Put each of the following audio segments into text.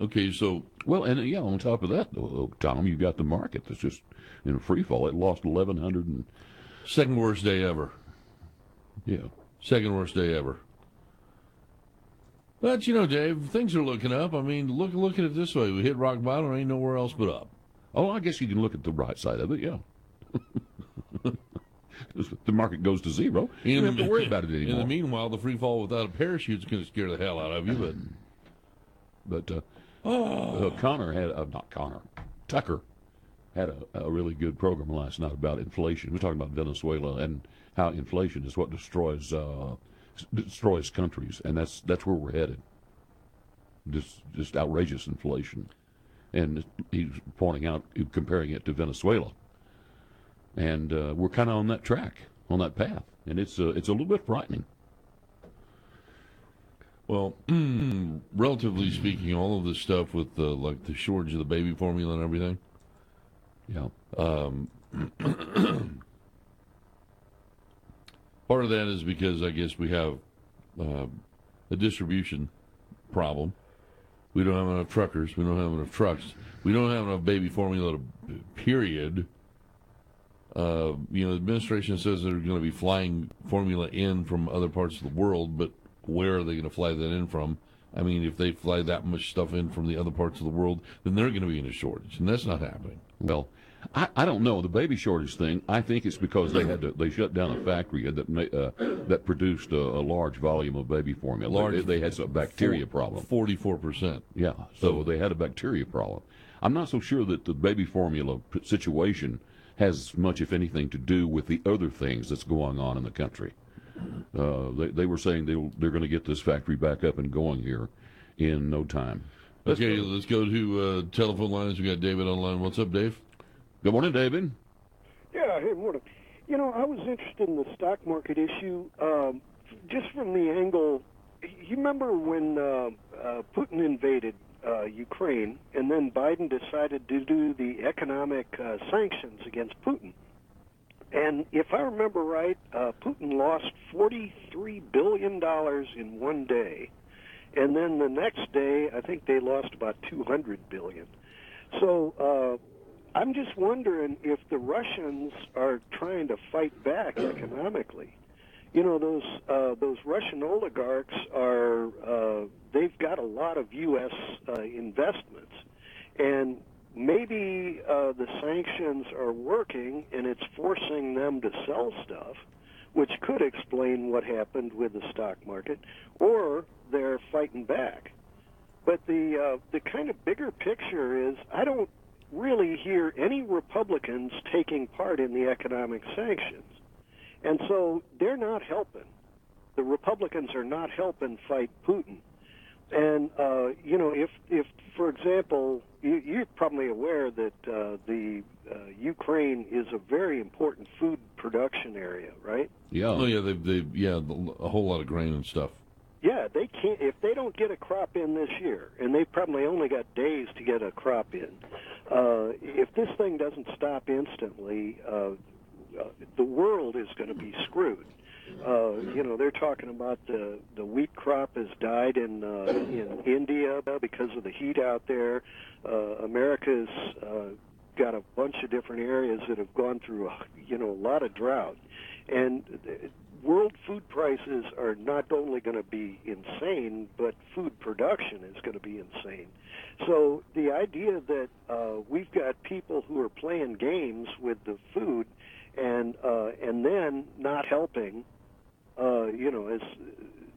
Okay, so Well, and uh, yeah, on top of that, though, Tom, you've got the market that's just in free fall. It lost eleven hundred and second worst day ever. yeah. Second worst day ever. But you know, Dave, things are looking up. I mean, look look at it this way: we hit rock bottom, ain't nowhere else but up. Oh, I guess you can look at the right side of it. Yeah. the market goes to zero. You don't have to worry about it anymore. In the meanwhile, the free fall without a parachute is going to scare the hell out of you. But But uh, uh, Connor had uh, not Connor, Tucker had a, a really good program last night about inflation. We're talking about Venezuela and how inflation is what destroys uh, destroys countries, and that's that's where we're headed. Just just outrageous inflation, and he's pointing out comparing it to Venezuela, and uh, we're kind of on that track, on that path, and it's uh, it's a little bit frightening. Well, relatively speaking, all of this stuff with the like the shortage of the baby formula and everything. Yeah. Part of that is because I guess we have uh, a distribution problem. We don't have enough truckers. We don't have enough trucks. We don't have enough baby formula. To, period. Uh, you know, the administration says they're going to be flying formula in from other parts of the world, but where are they going to fly that in from? I mean, if they fly that much stuff in from the other parts of the world, then they're going to be in a shortage, and that's not happening. Well, I, I don't know the baby shortage thing. I think it's because they had to they shut down a factory that uh, that produced a, a large volume of baby formula. Large- they, they had a bacteria problem. Forty-four percent. Yeah, so they had a bacteria problem. I'm not so sure that the baby formula situation has much, if anything, to do with the other things that's going on in the country. Uh, they, they were saying they'll, they're going to get this factory back up and going here in no time. Let's Okay, go- let's go to uh, telephone lines. We got David online. What's up, Dave? Good morning, David. Yeah, hey, morning. You know, I was interested in the stock market issue um, just from the angle. You remember when uh, uh, Putin invaded uh, Ukraine, and then Biden decided to do the economic uh, sanctions against Putin. And if I remember right, uh, Putin lost $43 billion in one day. And then the next day, I think they lost about 200 billion. So uh, I'm just wondering if the Russians are trying to fight back economically. You know, those uh, those Russian oligarchs are uh, they've got a lot of U.S. Uh, investments, and uh, the sanctions are working and it's forcing them to sell stuff, which could explain what happened with the stock market, or they're fighting back. But the uh, the kind of bigger picture is I don't really hear any Republicans taking part in the economic sanctions, and so they're not helping. The Republicans are not helping fight Putin. And uh, you know, if if for example, you, you're probably aware that uh, the uh, Ukraine is a very important food production area, right? Yeah. Oh yeah, they they yeah a whole lot of grain and stuff. Yeah, they can't if they don't get a crop in this year, and they probably only got days to get a crop in. Uh, if this thing doesn't stop instantly, uh, uh, the world is going to be screwed. Uh, you know, they're talking about the the wheat crop has died in uh, in India because of the heat out there. Uh, America's uh, got a bunch of different areas that have gone through, a, you know, a lot of drought, and uh, world food prices are not only going to be insane, but food production is going to be insane. So the idea that uh, we've got people who are playing games with the food and uh, and then not helping, uh, you know, as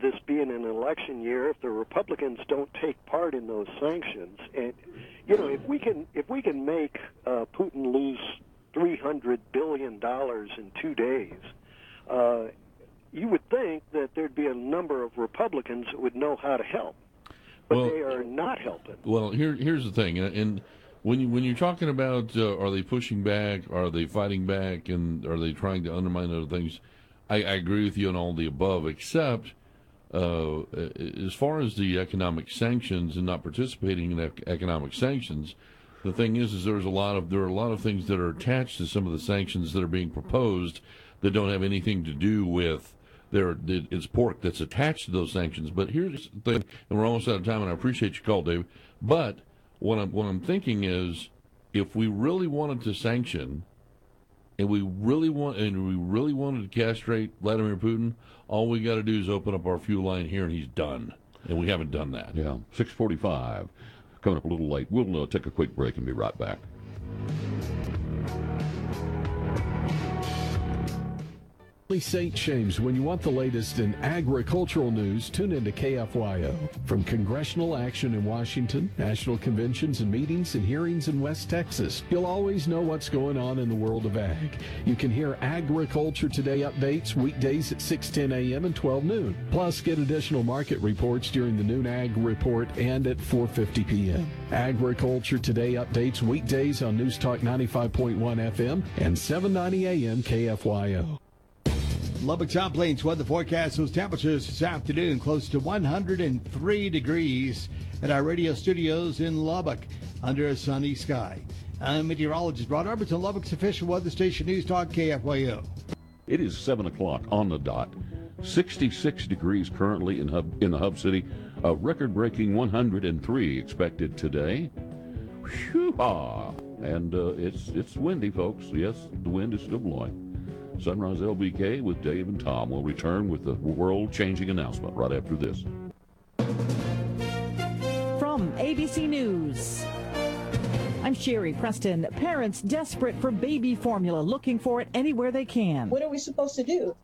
this being an election year, if the Republicans don't take part in those sanctions, and you know, if we can if we can make uh, Putin lose three hundred billion dollars in two days. Uh, you would think that there'd be a number of Republicans that would know how to help, but Well- they are not helping. Well, here here's the thing, and, and when you when you're talking about uh, are they pushing back, are they fighting back, and are they trying to undermine other things? I, I agree with you on all the above, except uh, as far as the economic sanctions and not participating in economic sanctions. The thing is, is there's a lot of there are a lot of things that are attached to some of the sanctions that are being proposed that don't have anything to do with there it's pork that's attached to those sanctions. But here's the thing, and we're almost out of time, and I appreciate your call, Dave. But what I'm what I'm thinking is, if we really wanted to sanction, and we really want, and we really wanted to castrate Vladimir Putin, all we got to do is open up our fuel line here, and he's done. And we haven't done that. Yeah, 645. Coming up a little late. We'll uh, take a quick break and be right back. St. James, when you want the latest in agricultural news, tune into KFYO. From congressional action in Washington, national conventions and meetings and hearings in West Texas, you'll always know what's going on in the world of ag. You can hear Agriculture Today updates weekdays at 6:10 a.m. and 12 noon. Plus, get additional market reports during the noon ag report and at 4:50 p.m. Agriculture Today updates weekdays on News Talk 95.1 FM and 790 a.m. KFYO. Lubbock Plains weather forecast. Those temperatures this afternoon close to 103 degrees at our radio studios in Lubbock under a sunny sky. I'm meteorologist Rod Arberton, Lubbock's official weather station News Talk KFYO. It is 7 o'clock on the dot. 66 degrees currently in, hub, in the hub city. A record breaking 103 expected today. Whew, And uh, it's, it's windy, folks. Yes, the wind is still blowing. Sunrise LBK with Dave and Tom will return with the world changing announcement right after this. From ABC News. I'm Sherry Preston. Parents desperate for baby formula, looking for it anywhere they can. What are we supposed to do?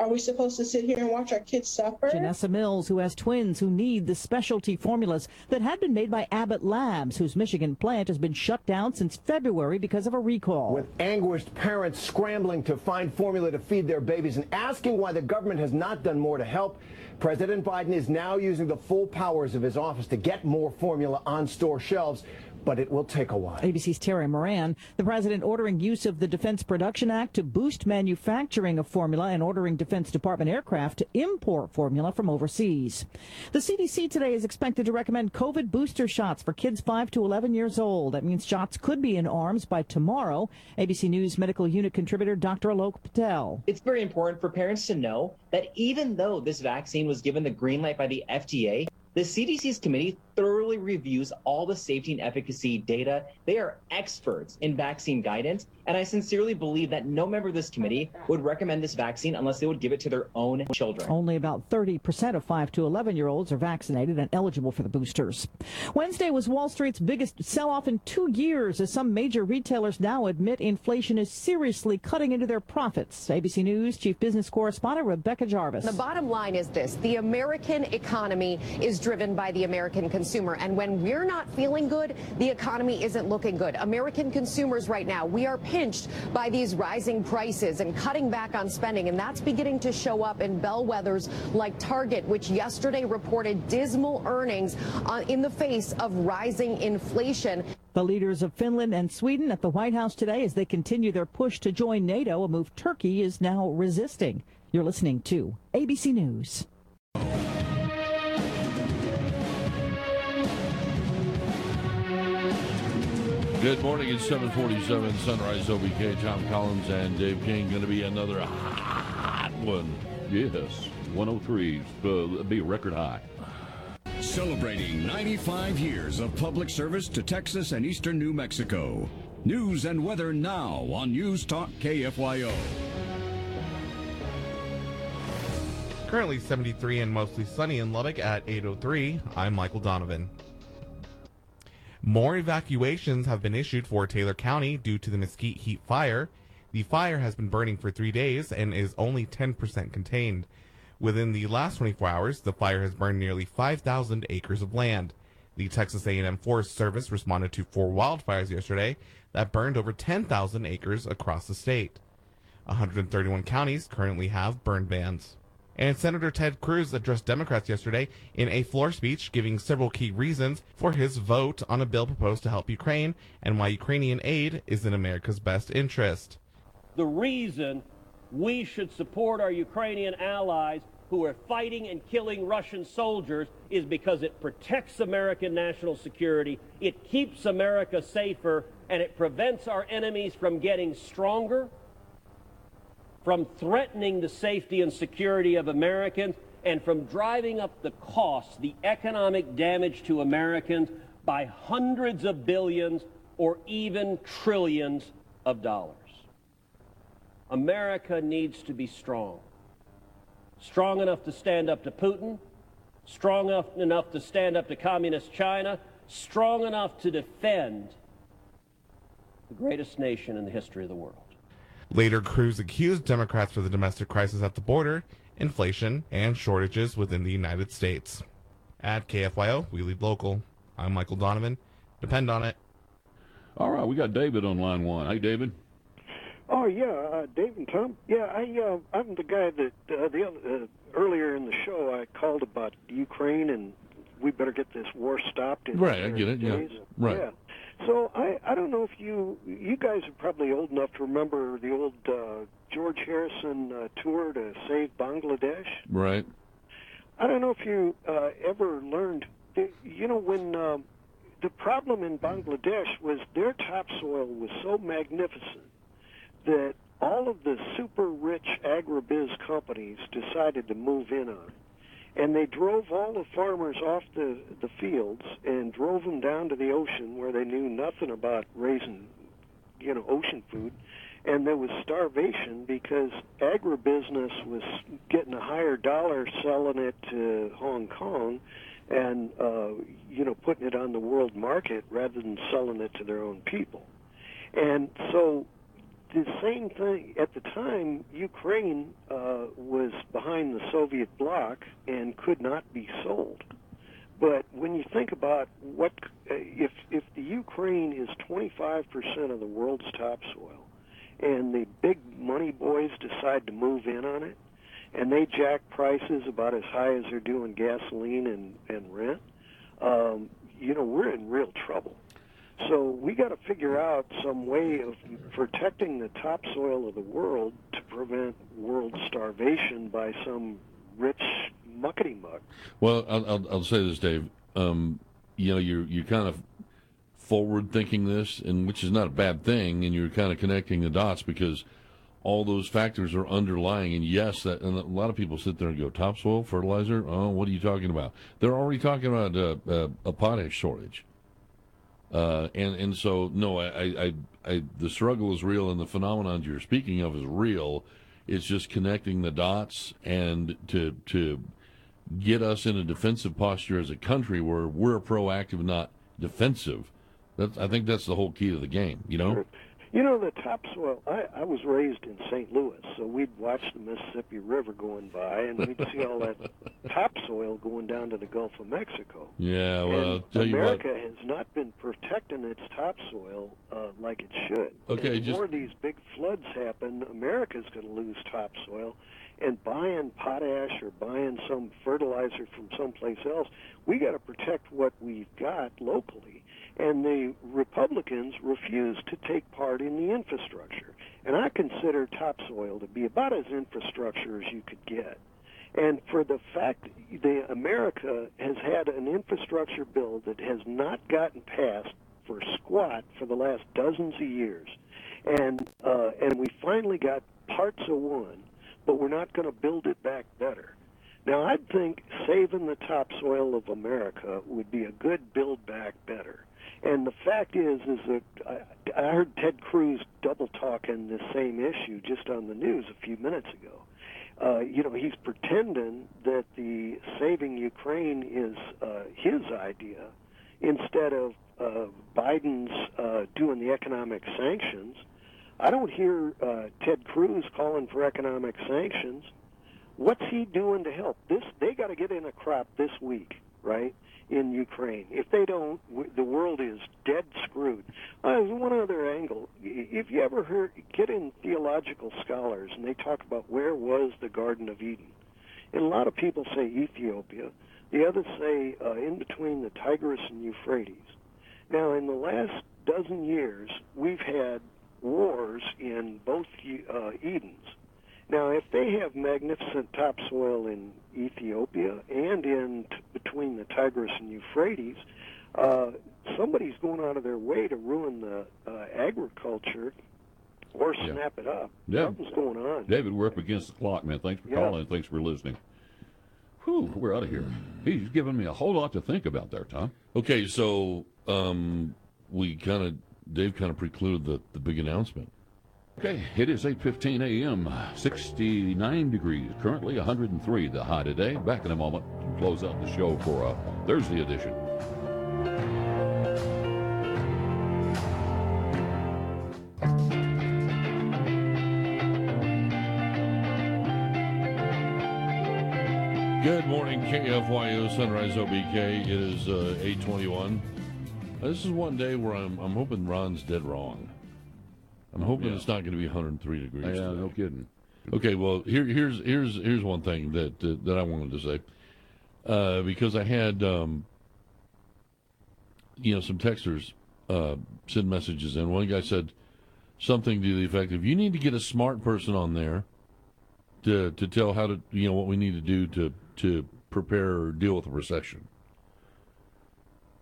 Are we supposed to sit here and watch our kids suffer? Janessa Mills, who has twins who need the specialty formulas that had been made by Abbott Labs, whose Michigan plant has been shut down since February because of a recall. With anguished parents scrambling to find formula to feed their babies and asking why the government has not done more to help, President Biden is now using the full powers of his office to get more formula on store shelves but it will take a while. ABC's Terry Moran. The president ordering use of the Defense Production Act to boost manufacturing of formula and ordering Defense Department aircraft to import formula from overseas. The CDC today is expected to recommend COVID booster shots for kids 5 to 11 years old. That means shots could be in arms by tomorrow. ABC News medical unit contributor Dr. Alok Patel. It's very important for parents to know that even though this vaccine was given the green light by the FDA, the CDC's committee thoroughly reviews all the safety and efficacy data. They are experts in vaccine guidance, and I sincerely believe that no member of this committee would recommend this vaccine unless they would give it to their own children. Only about 30% of 5 to 11 year olds are vaccinated and eligible for the boosters. Wednesday was Wall Street's biggest sell off in two years as some major retailers now admit inflation is seriously cutting into their profits. ABC News Chief Business Correspondent Rebecca Jarvis. The bottom line is this the American economy is driven by the American consumer consumer. And when we're not feeling good, the economy isn't looking good. American consumers right now, we are pinched by these rising prices and cutting back on spending. And that's beginning to show up in bellwethers like Target, which yesterday reported dismal earnings uh, in the face of rising inflation. The leaders of Finland and Sweden at the White House today as they continue their push to join NATO, a move Turkey is now resisting. You're listening to ABC News. Good morning. It's 747 Sunrise LBK. Tom Collins and Dave King. Going to be another hot one. Yes, 103. Uh, be a record high. Celebrating 95 years of public service to Texas and eastern New Mexico. News and weather now on News Talk KFYO. Currently 73 and mostly sunny in Lubbock at 803. I'm Michael Donovan. More evacuations have been issued for Taylor County due to the Mesquite Heat Fire. The fire has been burning for three days and is only 10% contained. Within the last 24 hours, the fire has burned nearly 5,000 acres of land. The Texas A&M Forest Service responded to four wildfires yesterday that burned over 10,000 acres across the state. 131 counties currently have burn bans. And Senator Ted Cruz addressed Democrats yesterday in a floor speech, giving several key reasons for his vote on a bill proposed to help Ukraine and why Ukrainian aid is in America's best interest. The reason we should support our Ukrainian allies who are fighting and killing Russian soldiers is because it protects American national security, it keeps America safer, and it prevents our enemies from getting stronger from threatening the safety and security of Americans and from driving up the cost, the economic damage to Americans by hundreds of billions or even trillions of dollars. America needs to be strong. Strong enough to stand up to Putin, strong enough, to stand up to Communist China, strong enough to defend the greatest nation in the history of the world. Later, Cruz accused Democrats for the domestic crisis at the border, inflation, and shortages within the United States. At KFYO, we lead local. I'm Michael Donovan. Depend on it. All right, we got David on line one. Hey, David. Oh yeah, uh, Dave and Tom. Yeah, I uh, I'm the guy that uh, the other, uh, earlier in the show I called about Ukraine and we better get this war stopped. In Right, I get it, yeah. Right. Yeah. So I I don't know if you you guys are probably old enough to remember the old uh, George Harrison uh, tour to save Bangladesh. Right. I don't know if you uh, ever learned. You know when um, the problem in Bangladesh was their topsoil was so magnificent that all of the super rich agribiz companies decided to move in on it. And they drove all the farmers off the, the fields and drove them down to the ocean where they knew nothing about raising, you know, ocean food. And there was starvation because agribusiness was getting a higher dollar selling it to Hong Kong and, uh, you know, putting it on the world market rather than selling it to their own people. And so the same thing at the time ukraine uh, was behind the soviet bloc and could not be sold. But when you think about what uh, if if the ukraine is 25% of the world's topsoil and the big money boys decide to move in on it and they jack prices about as high as they're doing gasoline and and rent um, you know we're in real trouble so we got to figure out some way of protecting the topsoil of the world to prevent world starvation by some rich muckety muck. Well, I'll, I'll, I'll say this, Dave. Um, you know, you're you're kind of forward thinking this, and which is not a bad thing, and you're kind of connecting the dots because all those factors are underlying. And yes, that and a lot of people sit there and go, topsoil fertilizer. Oh, what are you talking about? They're already talking about uh, uh, a potash shortage. Uh, and and so no, I, I, I, the struggle is real, and the phenomenon you're speaking of is real. It's just connecting the dots and to to get us in a defensive posture as a country where we're proactive, not defensive. That's, I think that's the whole key to the game. You know. You know, the topsoil, I, I was raised in St. Louis, so we'd watch the Mississippi River going by, and we'd see all that topsoil going down to the Gulf of Mexico. Yeah, well, And tell you what. America has not been protecting its topsoil uh, like it should. Okay, and just- more these big floods happen, America's going to lose topsoil. And buying potash or buying some fertilizer from someplace else, we got to protect what we've got locally. And the Republicans refuse to take part in the infrastructure. And I consider topsoil to be about as infrastructure as you could get. And for the fact that America has had an infrastructure bill that has not gotten passed for squat for the last dozens of years, and uh, and we finally got parts of one, but we're not going to build it back better. Now, I'd think saving the topsoil of America would be a good build back better. And the fact is, is that I, I heard Ted Cruz double talking this same issue just on the news a few minutes ago. Uh, you know, he's pretending that the saving Ukraine is uh, his idea instead of uh, Biden's uh, doing the economic sanctions. I don't hear uh, Ted Cruz calling for economic sanctions. What's he doing to help? This they got to get in a crop this week, right? In Ukraine. If they don't, the world is dead screwed. Uh, there's one other angle. If you ever heard, get in theological scholars, and they talk about where was the Garden of Eden, and a lot of people say Ethiopia. The others say uh, in between the Tigris and Euphrates. Now, in the last dozen years, we've had wars in both uh, Edens. Now, if they have magnificent topsoil in Ethiopia and in t- between the Tigris and Euphrates, uh, somebody's going out of their way to ruin the uh, agriculture or Yeah. snap it up. Yeah. Something's going on. David, we're up against the clock, man. Thanks for Yeah. calling. Thanks for listening. Whew, we're out of here. He's given me a whole lot to think about there, Tom. Okay, so um, we kind of Dave kind of precluded the, the big announcement. Okay, it is 8:15 a.m. 69 degrees currently, 103 the high today. Back in a moment to close out the show for a Thursday edition. Good morning, KFYO Sunrise LBK. It is uh, 821. Uh, This is one day where I'm, I'm hoping Ron's dead wrong. I'm hoping Yeah. it's not going to be 103 degrees. Yeah, today. no kidding. Okay, well here here's here's here's one thing that uh, that I wanted to say uh, because I had um, you know some texters uh, send messages in. One guy said something to the effect of, "You need to get a smart person on there to to tell how to you know what we need to do to to prepare or deal with a recession."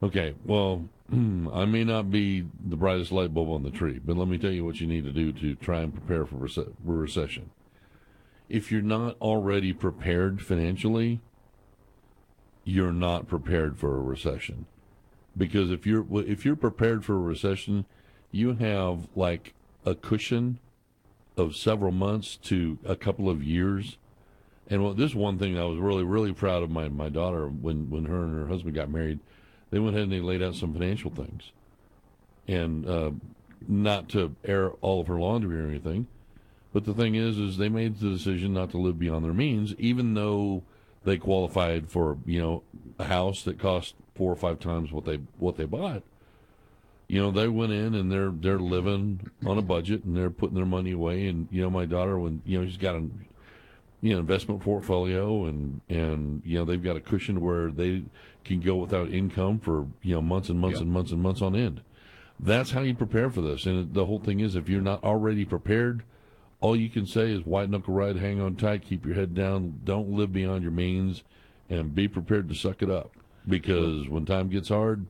Okay, well, I may not be the brightest light bulb on the tree, but let me tell you what you need to do to try and prepare for rece- recession. If you're not already prepared financially, you're not prepared for a recession. Because if you're if you're prepared for a recession, you have like a cushion of several months to a couple of years. And this one thing I was really really proud of my my daughter when when her and her husband got married, they went ahead and they laid out some financial things, and uh, not to air all of her laundry or anything, but the thing is, is they made the decision not to live beyond their means, even though they qualified for you know a house that cost four or five times what they what they bought. You know, they went in and they're they're living on a budget and they're putting their money away. And you know, my daughter, when you know she's got a you know investment portfolio and and you know they've got a cushion where they can go without income for you know months and months and months and months on end. That's how you prepare for this. And the whole thing is, if you're not already prepared, all you can say is white knuckle ride, hang on tight, keep your head down, don't live beyond your means, and be prepared to suck it up. Because when time gets hard,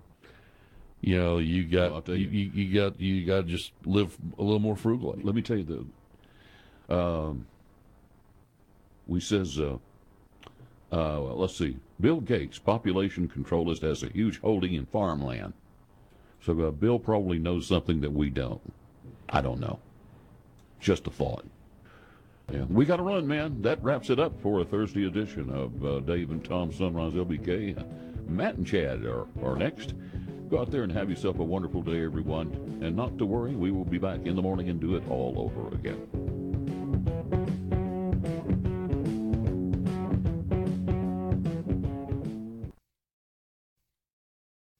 you know you got you, you, you got you got to just live a little more frugally. Let me tell you the. Um, we says, uh, uh, well, let's see. Bill Gates, population controlist, has a huge holding in farmland. So uh, Bill probably knows something that we don't. I don't know. Just a thought. Yeah, we got to run, man. That wraps it up for a Thursday edition of uh, Dave and Tom Sunrise LBK. Matt and Chad are, are next. Go out there and have yourself a wonderful day, everyone. And not to worry, we will be back in the morning and do it all over again.